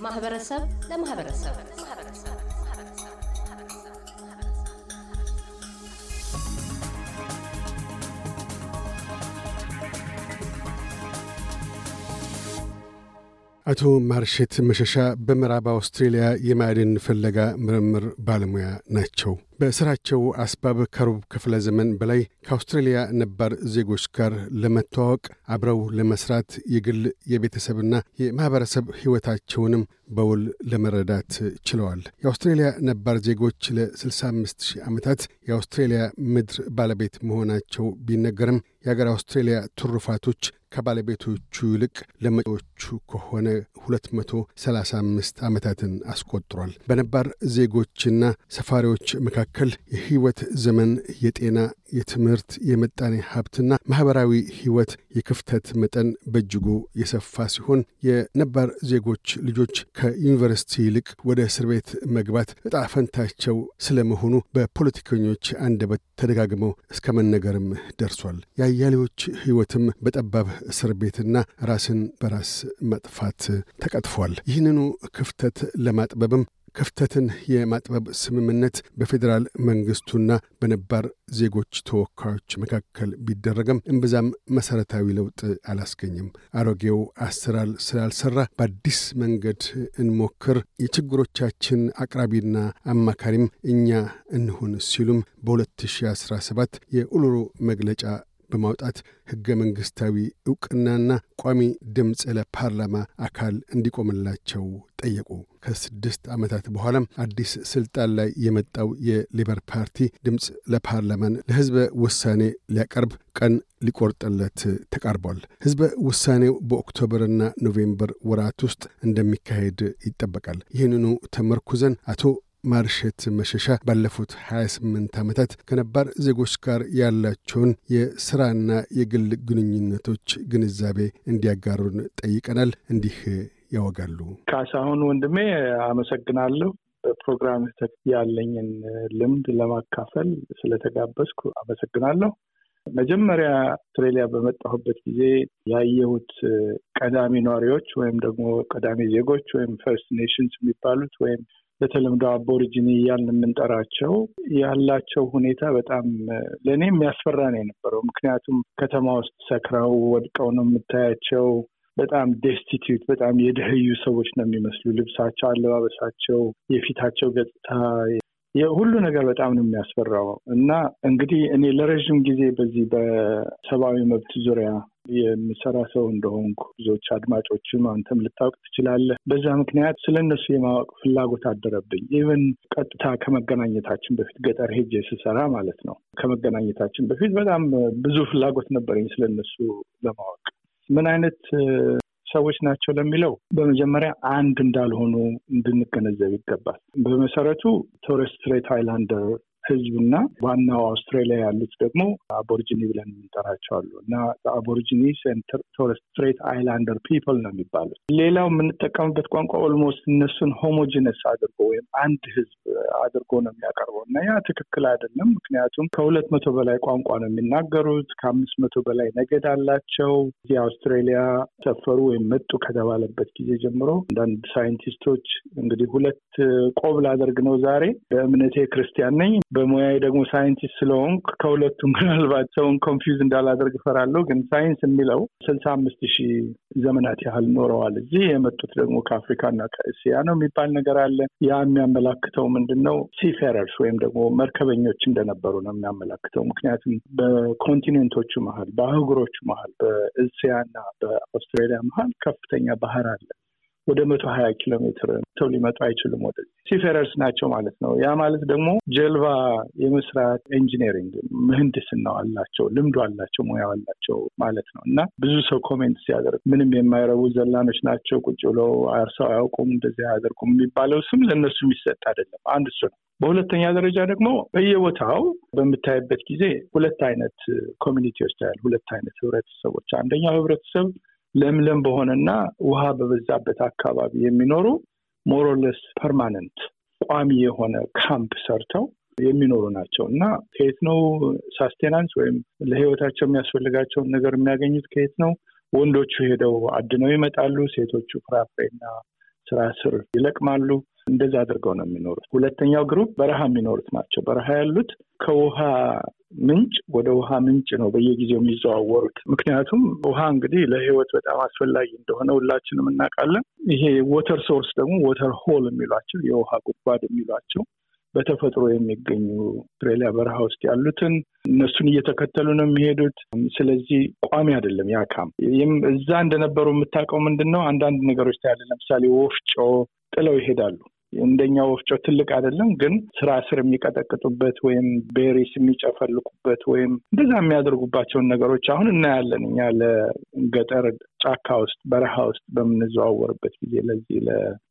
ከማህበረሰብ ለማህበረሰብ አቶ ማርሼት መሸሻ በምዕራብ አውስትሬልያ የማዕድን ፍለጋ ምርምር ባለሙያ ናቸው። በሥራቸው አስባብ ከሩብ ክፍለ ዘመን በላይ ከአውስትሬልያ ነባር ዜጎች ጋር ለመተዋወቅ አብረው ለመስራት የግል የቤተሰብና የማኅበረሰብ ሕይወታቸውንም በውል ለመረዳት ችለዋል። የአውስትሬልያ ነባር ዜጎች ለ65 ሺህ ዓመታት የአውስትሬልያ ምድር ባለቤት መሆናቸው ቢነገርም የአገር አውስትሬልያ ትሩፋቶች ከባለቤቶቹ ይልቅ ለመጪዎቹ ከሆነ 235 ዓመታትን አስቆጥሯል። በነባር ዜጎችና ሰፋሪዎች መካከል የሕይወት ዘመን፣ የጤና፣ የትምህርት፣ የምጣኔ ሀብትና ማኅበራዊ ሕይወት የክፍተት መጠን በእጅጉ የሰፋ ሲሆን የነባር ዜጎች ልጆች ከዩኒቨርሲቲ ይልቅ ወደ እስር ቤት መግባት ዕጣ ፈንታቸው ስለመሆኑ በፖለቲከኞች አንደበት ተደጋግመው እስከ መነገርም ደርሷል። የአያሌዎች ሕይወትም በጠባብ እስር ቤትና ራስን በራስ መጥፋት ተቀጥፏል። ይህንኑ ክፍተት ለማጥበብም ክፍተትን የማጥበብ ስምምነት በፌዴራል መንግስቱና በነባር ዜጎች ተወካዮች መካከል ቢደረግም እምብዛም መሠረታዊ ለውጥ አላስገኝም። አሮጌው አሰራር ስላልሰራ በአዲስ መንገድ እንሞክር፣ የችግሮቻችን አቅራቢና አማካሪም እኛ እንሁን ሲሉም በ2017 የኡሉሩ መግለጫ በማውጣት ሕገ መንግሥታዊ ዕውቅናና ቋሚ ድምፅ ለፓርላማ አካል እንዲቆምላቸው ጠየቁ። ከስድስት ዓመታት በኋላም አዲስ ስልጣን ላይ የመጣው የሌበር ፓርቲ ድምፅ ለፓርላማን ለሕዝበ ውሳኔ ሊያቀርብ ቀን ሊቆርጥለት ተቃርቧል። ሕዝበ ውሳኔው በኦክቶበርና ኖቬምበር ወራት ውስጥ እንደሚካሄድ ይጠበቃል። ይህንኑ ተመርኩዘን አቶ ማርሼት መሸሻ ባለፉት 28 ዓመታት ከነባር ዜጎች ጋር ያላቸውን የሥራና የግል ግንኙነቶች ግንዛቤ እንዲያጋሩን ጠይቀናል። እንዲህ ያወጋሉ። ካሳሁን ወንድሜ አመሰግናለሁ። በፕሮግራም ያለኝን ልምድ ለማካፈል ስለተጋበዝኩ አመሰግናለሁ። መጀመሪያ አውስትሬሊያ በመጣሁበት ጊዜ ያየሁት ቀዳሚ ነዋሪዎች ወይም ደግሞ ቀዳሚ ዜጎች ወይም First Nations የሚባሉት ወይም በተለምዶ Aborigine እያልን የምንጠራቸው ያላቸው ሁኔታ በጣም ለእኔ የሚያስፈራ ነው የነበረው። ምክንያቱም ከተማ ውስጥ ሰክረው ወድቀው ነው የምታያቸው። በጣም destitute በጣም የደኸዩ ሰዎች ነው የሚመስሉ። ልብሳቸው፣ አለባበሳቸው፣ የፊታቸው ገጽታ ሁሉ ነገር በጣም ነው የሚያስፈራው እና እንግዲህ እኔ ለረዥም ጊዜ በዚህ በሰብአዊ መብት ዙሪያ የምሰራ ሰው እንደሆንኩ ብዙዎች አድማጮችም አንተም ልታውቅ ትችላለህ። በዛ ምክንያት ስለ እነሱ የማወቅ ፍላጎት አደረብኝ። even ቀጥታ ከመገናኘታችን በፊት ገጠር ሄጄ ስሰራ ማለት ነው። ከመገናኘታችን በፊት በጣም ብዙ ፍላጎት ነበረኝ ስለ እነሱ ለማወቅ ምን አይነት ሰዎች ናቸው ለሚለው በመጀመሪያ አንድ እንዳልሆኑ እንድንገነዘብ ይገባል። በመሰረቱ Torres Strait Islander ህዝብና ዋናው አውስትራሊያ ያሉት ደግሞ Aborigine ብለን የምንጠራቸው አሉ እና Aborigine Torres Strait Islander people ነው የሚባሉት። ሌላው የምንጠቀምበት ቋንቋ almost እነሱን homogenous አድርጎ ወይም አንድ ህዝብ አድርጎ ነው የሚያቀርበው እና ያ ትክክል አይደለም። ምክንያቱም ከሁለት መቶ በላይ ቋንቋ ነው የሚናገሩት። ከአምስት መቶ በላይ ነገድ አላቸው። እዚህ ሰፈሩ ወይም መጡ ከተባለበት ጊዜ ጀምሮ አንዳንድ ሳይንቲስቶች እንግዲህ ሁለት ቆብ ላደርግ ነው ዛሬ በእምነቴ ክርስቲያን ነኝ በሙያዬ ደግሞ ሳይንቲስት ስለሆንኩ ከሁለቱም ምናልባት ሰውን confuse እንዳላደርግ እፈራለሁ። ግን ሳይንስ የሚለው ስልሳ አምስት ሺህ ዘመናት ያህል ኖረዋል። እዚህ የመጡት ደግሞ ከአፍሪካና ከእስያ ነው የሚባል ነገር አለ። ያ የሚያመላክተው ምንድን ነው? seafarers ወይም ደግሞ መርከበኞች እንደነበሩ ነው የሚያመላክተው። ምክንያቱም በ continent ኦቹ መሀል፣ በአህጉሮቹ መሀል፣ በእስያና በአውስትራሊያ መሀል ከፍተኛ ባህር አለ። ወደ መቶ ሀያ ኪሎ ሜትር ዋኝተው ሊመጡ አይችሉም። ወደዚህ seafarers ናቸው ማለት ነው። ያ ማለት ደግሞ ጀልባ የመስራት engineering ምህንድስናው አላቸው፣ ልምዱ አላቸው፣ ሙያው አላቸው ማለት ነው። እና ብዙ ሰው comment ሲያደርግ ምንም የማይረቡ ዘላኖች ናቸው፣ ቁጭ ብለው አርሰው አያውቁም፣ እንደዚህ አያደርጉም የሚባለው ስም ለእነሱ የሚሰጥ አይደለም። አንድ እሱ ነው። በሁለተኛ ደረጃ ደግሞ በየቦታው በምታይበት ጊዜ ሁለት አይነት community ዎች ታያል። ሁለት አይነት ህብረተሰቦች። አንደኛው ህብረተሰብ ለምለም በሆነና ውሃ በበዛበት አካባቢ የሚኖሩ more or less permanent ቋሚ የሆነ ካምፕ ሰርተው የሚኖሩ ናቸው እና ከየት ነው sustenance ወይም ለህይወታቸው የሚያስፈልጋቸውን ነገር የሚያገኙት ከየት ነው? ወንዶቹ ሄደው አድነው ይመጣሉ። ሴቶቹ ፍራፍሬና ስራ ስር ይለቅማሉ። እንደዛ አድርገው ነው የሚኖሩት። ሁለተኛው group በረሃ የሚኖሩት ናቸው። በረሃ ያሉት ከውሃ ምንጭ ወደ ውሃ ምንጭ ነው በየጊዜው የሚዘዋወሩት። ምክንያቱም ውሃ እንግዲህ ለሕይወት በጣም አስፈላጊ እንደሆነ ሁላችንም እናውቃለን። ይሄ water source ደግሞ water hole የሚሏቸው የውሃ ጉድጓድ የሚሏቸው በተፈጥሮ የሚገኙ አውስትራሊያ በረሃ ውስጥ ያሉትን እነሱን እየተከተሉ ነው የሚሄዱት። ስለዚህ ቋሚ አይደለም ያ ካምፕ። እዛ እንደነበሩ የምታውቀው ምንድን ነው? አንዳንድ ነገሮች ታያለህ። ለምሳሌ ወፍጮ ጥለው ይሄዳሉ። እንደኛ ወፍጮ ትልቅ አይደለም፣ ግን ስራ ስር የሚቀጠቅጡበት ወይም berries የሚጨፈልቁበት ወይም እንደዛ የሚያደርጉባቸውን ነገሮች አሁን እናያለን። እኛ ለገጠር ጫካ ውስጥ በረሃ ውስጥ በምንዘዋወርበት ጊዜ ለዚህ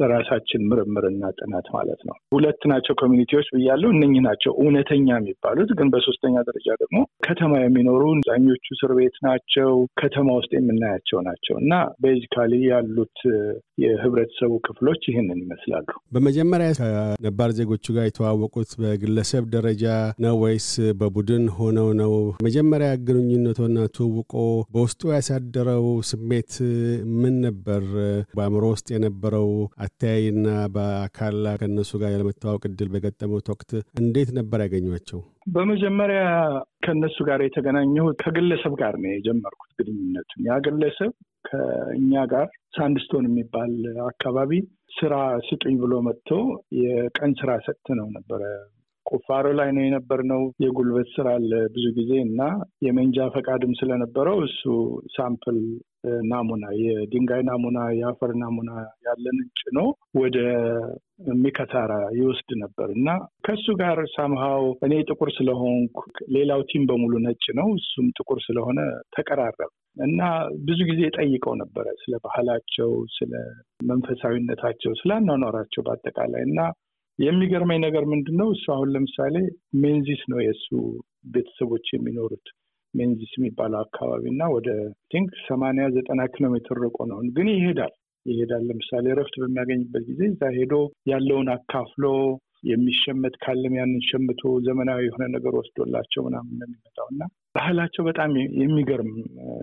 ለራሳችን ምርምርና ጥናት ማለት ነው። ሁለት ናቸው community ዎች ብያለሁ። እነኚህ ናቸው እውነተኛ የሚባሉት። ግን በሶስተኛ ደረጃ ደግሞ ከተማ የሚኖሩ አብዛኞቹ እስር ቤት ናቸው፣ ከተማ ውስጥ የምናያቸው ናቸው እና ቤዚካሊ ያሉት የህብረተሰቡ ክፍሎች ይህንን ይመስላሉ። በመጀመሪያ ከነባር ዜጎቹ ጋር የተዋወቁት በግለሰብ ደረጃ ነው ወይስ በቡድን ሆነው ነው? መጀመሪያ ግንኙነቶና ትውውቆ በውስጡ ያሳደረው ስሜት ምን ነበር? በአእምሮ ውስጥ የነበረው አተያይና በአካል ከእነሱ ጋር ያለመተዋወቅ እድል በገጠመት ወቅት እንዴት ነበር ያገኟቸው? በመጀመሪያ ከእነሱ ጋር የተገናኘው ከግለሰብ ጋር ነው የጀመርኩት ግንኙነቱን። ያ ግለሰብ ከእኛ ጋር ሳንድስቶን የሚባል አካባቢ ስራ ስጡኝ ብሎ መጥቶ የቀን ስራ ሰጥት ነው ነበረ። ቁፋሮ ላይ ነው የነበርነው። የጉልበት ስራ አለ ብዙ ጊዜ እና የመንጃ ፈቃድም ስለነበረው እሱ ሳምፕል ናሙና የድንጋይ ናሙና፣ የአፈር ናሙና ያለንን ጭኖ ወደ ሚከታራ ይወስድ ነበር እና ከእሱ ጋር somehow እኔ ጥቁር ስለሆንኩ ሌላው team በሙሉ ነጭ ነው፣ እሱም ጥቁር ስለሆነ ተቀራረብ እና ብዙ ጊዜ ጠይቀው ነበረ ስለ ባህላቸው፣ ስለ መንፈሳዊነታቸው፣ ስለ አኗኗራቸው በአጠቃላይ እና የሚገርመኝ ነገር ምንድን ነው እሱ አሁን ለምሳሌ ሜንዚስ ነው የእሱ ቤተሰቦች የሚኖሩት ሜንዚስ የሚባለው አካባቢ እና ወደ think ሰማንያ ዘጠና ኪሎ ሜትር ርቆ ነው ግን ይሄዳል ይሄዳል ለምሳሌ እረፍት በሚያገኝበት ጊዜ እዛ ሄዶ ያለውን አካፍሎ የሚሸመት ካለም ያንን ሸምቶ ዘመናዊ የሆነ ነገር ወስዶላቸው ምናምን ነው የሚመጣው እና ባህላቸው በጣም የሚገርም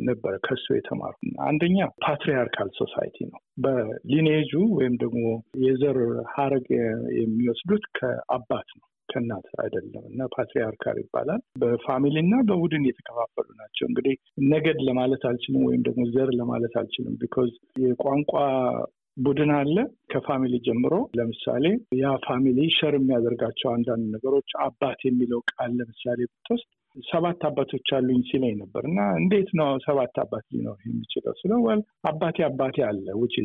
ነበር። ከሱ የተማሩ አንደኛ patriarchal society ነው። በ lineage ኡ ወይም ደግሞ የዘር ሀረግ የሚወስዱት ከአባት ነው ከእናት አይደለም እና patriarchal ይባላል። በ family እና በቡድን የተከፋፈሉ ናቸው። እንግዲህ ነገድ ለማለት አልችልም ወይም ደግሞ ዘር ለማለት አልችልም። because የቋንቋ ቡድን አለ ከ family ጀምሮ። ለምሳሌ ያ family share የሚያደርጋቸው አንዳንድ ነገሮች አባት የሚለው ቃል ለምሳሌ ብትወስድ ሰባት አባቶች አሉኝ ሲለኝ ነበር። እና እንዴት ነው ሰባት አባት ሊኖር የሚችለው ስለው well አባቴ አባቴ አለ which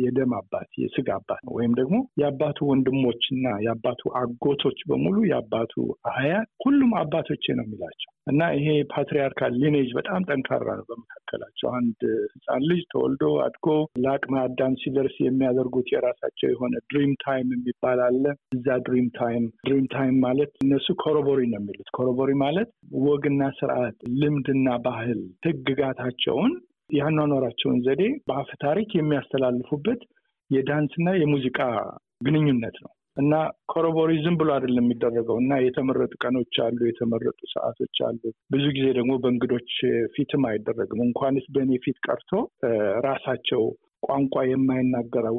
የደም አባት የስጋ አባት ነው። ወይም ደግሞ የአባቱ ወንድሞች እና የአባቱ አጎቶች በሙሉ የአባቱ አያት ሁሉም አባቶቼ ነው የሚላቸው። እና ይሄ patriarchal lineage በጣም ጠንካራ ነው በመካከላቸው። አንድ ህፃን ልጅ ተወልዶ አድጎ ለአቅመ አዳም ሲደርስ የሚያደርጉት የራሳቸው የሆነ dream time የሚባል አለ። እዛ dream time dream time ማለት እነሱ corroboree ነው የሚሉት። corroboree ማለት ወግና ስርዓት፣ ልምድና ባህል፣ ህግጋታቸውን ያኗኗራቸውን ዘዴ በአፈ ታሪክ የሚያስተላልፉበት የዳንስና የሙዚቃ ግንኙነት ነው እና corroboree ዝም ብሎ አይደለም የሚደረገው እና የተመረጡ ቀኖች አሉ፣ የተመረጡ ሰዓቶች አሉ። ብዙ ጊዜ ደግሞ በእንግዶች ፊትም አይደረግም። እንኳንስ በእኔ ፊት ቀርቶ ራሳቸው ቋንቋ የማይናገረው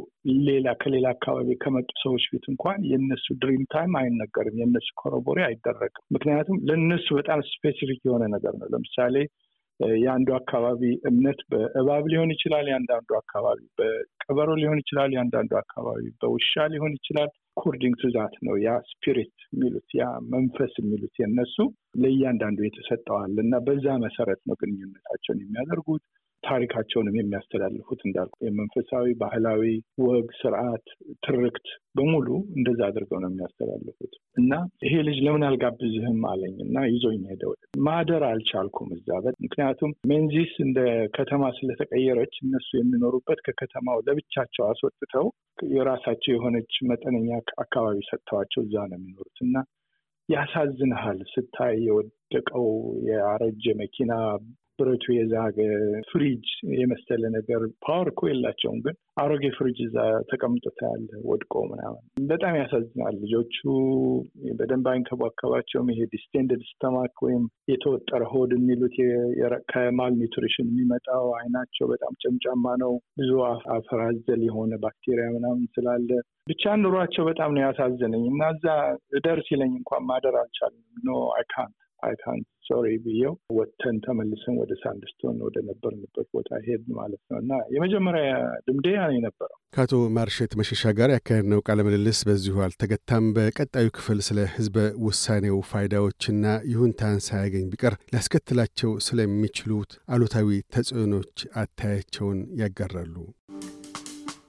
ሌላ ከሌላ አካባቢ ከመጡ ሰዎች ፊት እንኳን የእነሱ dream time አይነገርም። የእነሱ corroboree አይደረግም። ምክንያቱም ለእነሱ በጣም specific የሆነ ነገር ነው። ለምሳሌ የአንዱ አካባቢ እምነት በእባብ ሊሆን ይችላል። የአንዳንዱ አካባቢ በቀበሮ ሊሆን ይችላል። የአንዳንዱ አካባቢ በውሻ ሊሆን ይችላል። according to that ነው ያ spirit የሚሉት ያ መንፈስ የሚሉት የእነሱ ለእያንዳንዱ የተሰጠዋል እና በዛ መሰረት ነው ግንኙነታቸውን የሚያደርጉት ታሪካቸውንም የሚያስተላልፉት እንዳልኩ የመንፈሳዊ ባህላዊ ወግ፣ ስርዓት፣ ትርክት በሙሉ እንደዛ አድርገው ነው የሚያስተላልፉት። እና ይሄ ልጅ ለምን አልጋብዝህም አለኝ እና ይዞኝ ሄደ። ማደር አልቻልኩም እዛ ምክንያቱም ሜንዚስ እንደ ከተማ ስለተቀየረች እነሱ የሚኖሩበት ከከተማው ለብቻቸው አስወጥተው የራሳቸው የሆነች መጠነኛ አካባቢ ሰጥተዋቸው እዛ ነው የሚኖሩት። እና ያሳዝንሃል ስታይ የወደቀው የአረጀ መኪና ብረቱ የዛገ ፍሪጅ የመሰለ ነገር power እኮ የላቸውም፣ ግን አሮጌ ፍሪጅ እዛ ተቀምጦ ታያለህ ወድቆ ምናምን። በጣም ያሳዝናል። ልጆቹ በደንብ አይንከባከባቸውም። ይሄ distended stomach ወይም የተወጠረ ሆድ የሚሉት ከ malnutrition የሚመጣው አይናቸው በጣም ጨምጫማ ነው። ብዙ አፈር አዘል የሆነ ባክቴሪያ ምናምን ስላለ ብቻ ኑሯቸው በጣም ነው ያሳዘነኝ እና እዛ እደር ሲለኝ እንኳን ማደር አልቻለም። ኖ አይካንት አይካንት ሶሪ ብዬው ወጥተን ተመልሰን ወደ ሳንድስቶን ወደ ነበርንበት ቦታ ሄድ ማለት ነው እና የመጀመሪያ ልምዴ ያ የነበረው። ከአቶ ማርሸት መሸሻ ጋር ያካሄድነው ቃለ ምልልስ በዚሁ አልተገታም። በቀጣዩ ክፍል ስለ ህዝበ ውሳኔው ፋይዳዎችና ይሁንታን ሳያገኝ ቢቀር ሊያስከትላቸው ስለሚችሉት አሉታዊ ተጽዕኖዎች አተያያቸውን ያጋራሉ።